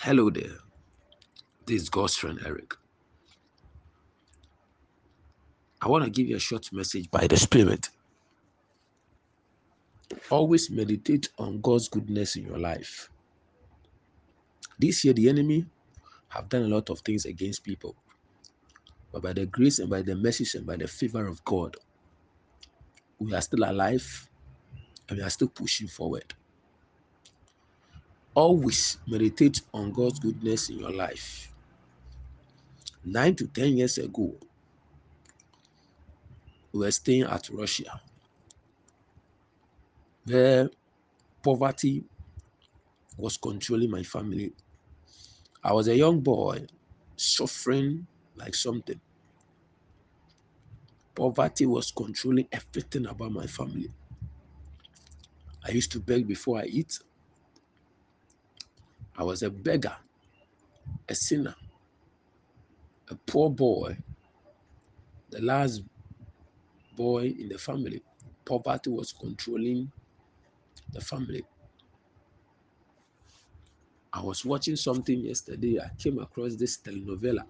Hello there. This is God's friend Eric. I want to give you a short message by the Spirit. Always meditate on God's goodness in your life. This year, the enemy have done a lot of things against people. But by the grace and by the message and by the favor of God, we are still alive and we are still pushing forward. Always meditate on God's goodness in your life. Nine to ten years ago, we were staying at Russia, where poverty was controlling my family. I was a young boy suffering like something. Poverty was controlling everything about my family. I used to beg before I eat. I was a beggar, a sinner, a poor boy, the last boy in the family. Poverty was controlling the family. I was watching something yesterday. I came across this telenovela.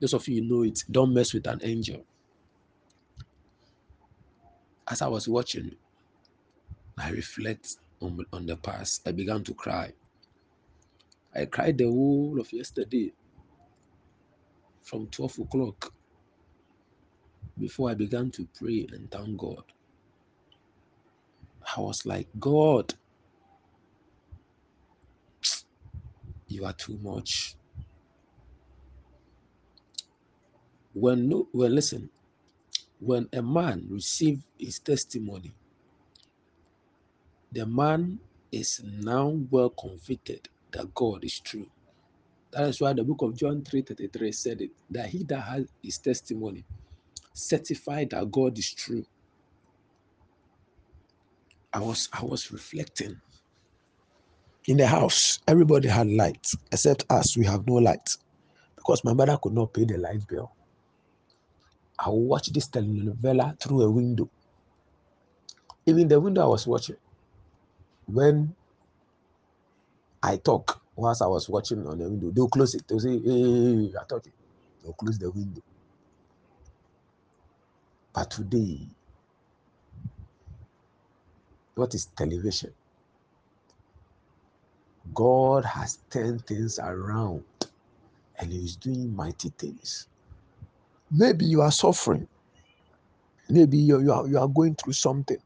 Those of you know it, Don't Mess with an Angel. As I was watching, I reflect on, on the past. I began to cry. I cried the whole of yesterday from 12 o'clock before I began to pray and thank God. I was like, God, you are too much. When no, well, listen, when a man receives his testimony, the man is now well convicted that God is true. That is why the book of John 3:33 said it that he that has his testimony certified that God is true. I was I was reflecting. In the house, everybody had light except us. We have no light because my mother could not pay the light bill. I watched this telenovela through a window. Even the window I was watching, when I talk whilst I was watching on the window, they'll close it. They'll say, Hey, you are talking. They'll close the window. But today, what is television? God has turned things around and He is doing mighty things. Maybe you are suffering. Maybe you, you, are, you are going through something.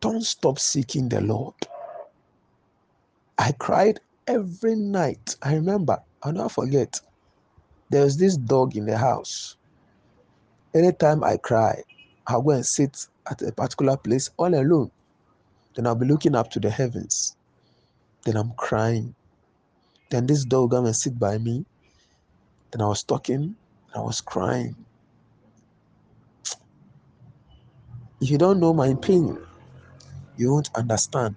Don't stop seeking the Lord. I cried every night. I remember, I'll not forget. There was this dog in the house. Anytime I cry, I'll go and sit at a particular place all alone. Then I'll be looking up to the heavens. Then I'm crying. Then this dog come and sit by me. Then I was talking. I was crying. If you don't know my pain, you won't understand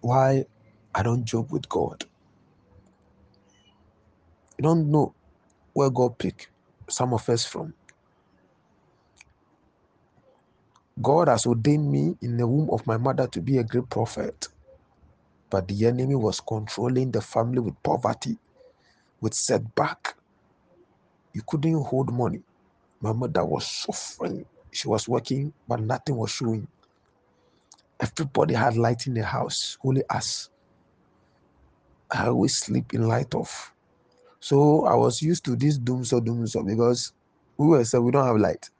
why I don't joke with God. You don't know where God picked some of us from. God has ordained me in the womb of my mother to be a great prophet. But the enemy was controlling the family with poverty, with setback. You couldn't hold money. My mother was suffering. She was working, but nothing was showing. Everybody had light in the house, only us. I always sleep in light off. So I was used to this dumsor doom so because we were said we don't have light.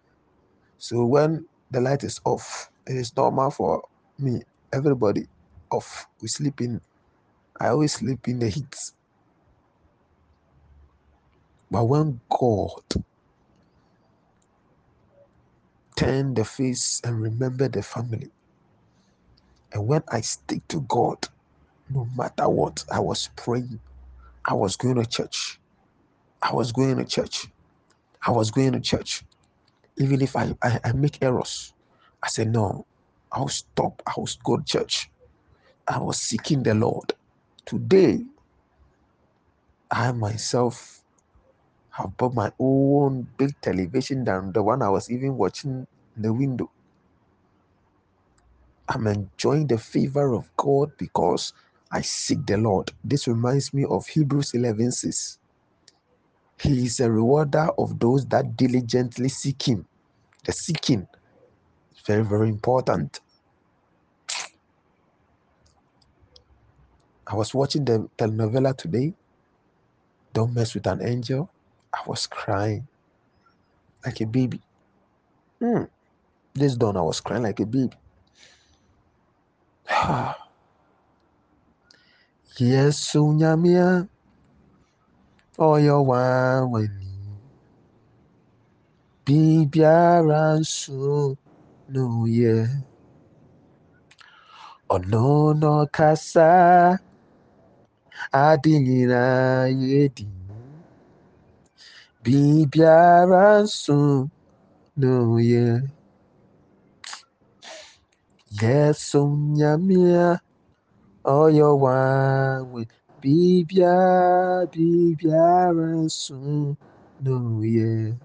So when the light is off, it is normal for me, everybody off. We sleep in. I always sleep in the heat. But when God turned the face and remembered the family, and when I stick to God, no matter what, I was praying. I was going to church. I was going to church. I was going to church. Even if I, I, I make errors, I said, no, I'll stop. I'll go to church. I was seeking the Lord. Today, I myself have bought my own big television than the one I was even watching in the window. I'm enjoying the favor of God because I seek the Lord. This reminds me of Hebrews 11 6. He is a rewarder of those that diligently seek Him. The seeking is very, very important. I was watching the telenovela today. Don't mess with an angel. I was crying like a baby. Hmm. This dawn, I was crying like a baby. Yesu nyamia oyo wawani bibiara nso n'oyɛ ɔno no no kasa ade nyinaa yɛ di bibiara nso n'oyɛ Yesu nyamia oyo wawe bibia bibiara nso n'oyɛ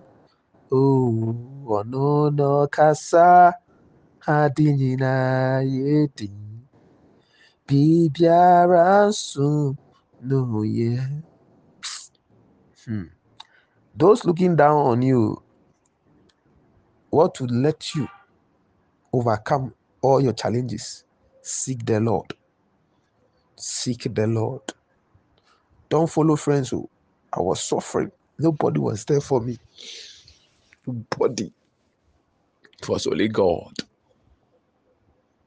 oh ɔno no kasa. Ade nyinaa yɛ di bibiara nso n'oyɛ hmm. those looking down on you what to let you overcome all your challenges? Seek the lord seek the lord. Don't follow friends who i was suffering. Nobody was there for me. Nobody. It was only god.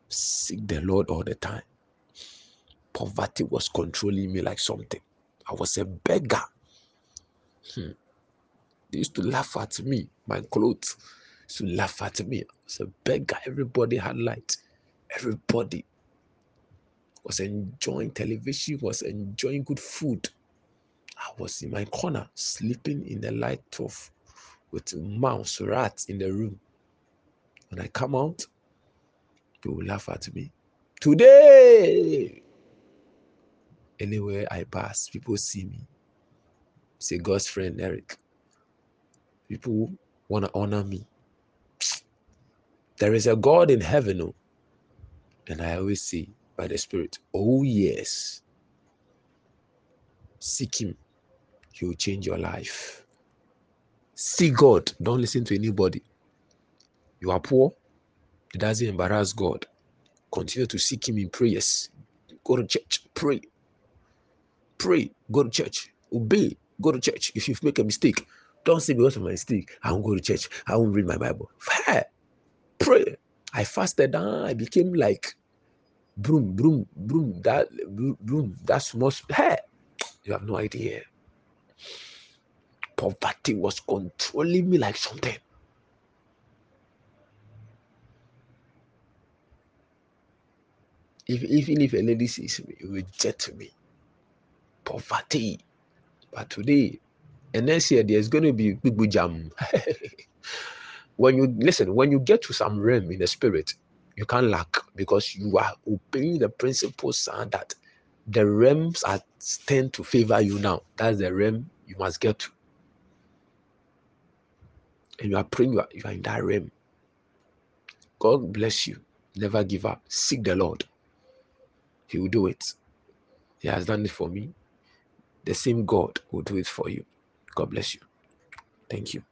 Seek the lord all the time. Poverty was controlling me like something. I was a beggar. Hmm. they used to laugh at me. My clothes used to laugh at me. I was a beggar. Everybody had light. Everybody was enjoying television, was enjoying good food. I was in my corner, sleeping in the light of with mouse, rats in the room. When I come out, they will laugh at me. Today, anywhere I pass, people see me. Say God's friend Eric. People want to honor me. There is a God in heaven, oh, and I always say, by the Spirit. Oh, yes. Seek Him, He will change your life. See God. Don't listen to anybody. You are poor, it doesn't embarrass God. Continue to seek Him in prayers. Go to church, pray. Pray, go to church, obey, go to church. If you make a mistake, don't say because of my mistake, I won't go to church, I won't read my Bible. Pray. I fasted, ah, I became like broom, broom, broom, that broom, that small hair. You have no idea. Poverty was controlling me like something. If, even if a lady sees me, reject me. Poverty. But today, and next year, there's going to be big jam. when you listen, when you get to some realm in the spirit, you can't lack because you are obeying the principles and that the realms are tend to favor you now. That's the realm you must get to. And you are praying, you are, you are in that realm. God bless you. Never give up. Seek the Lord. He will do it. He has done it for me. The same God will do it for you. God bless you. Thank you.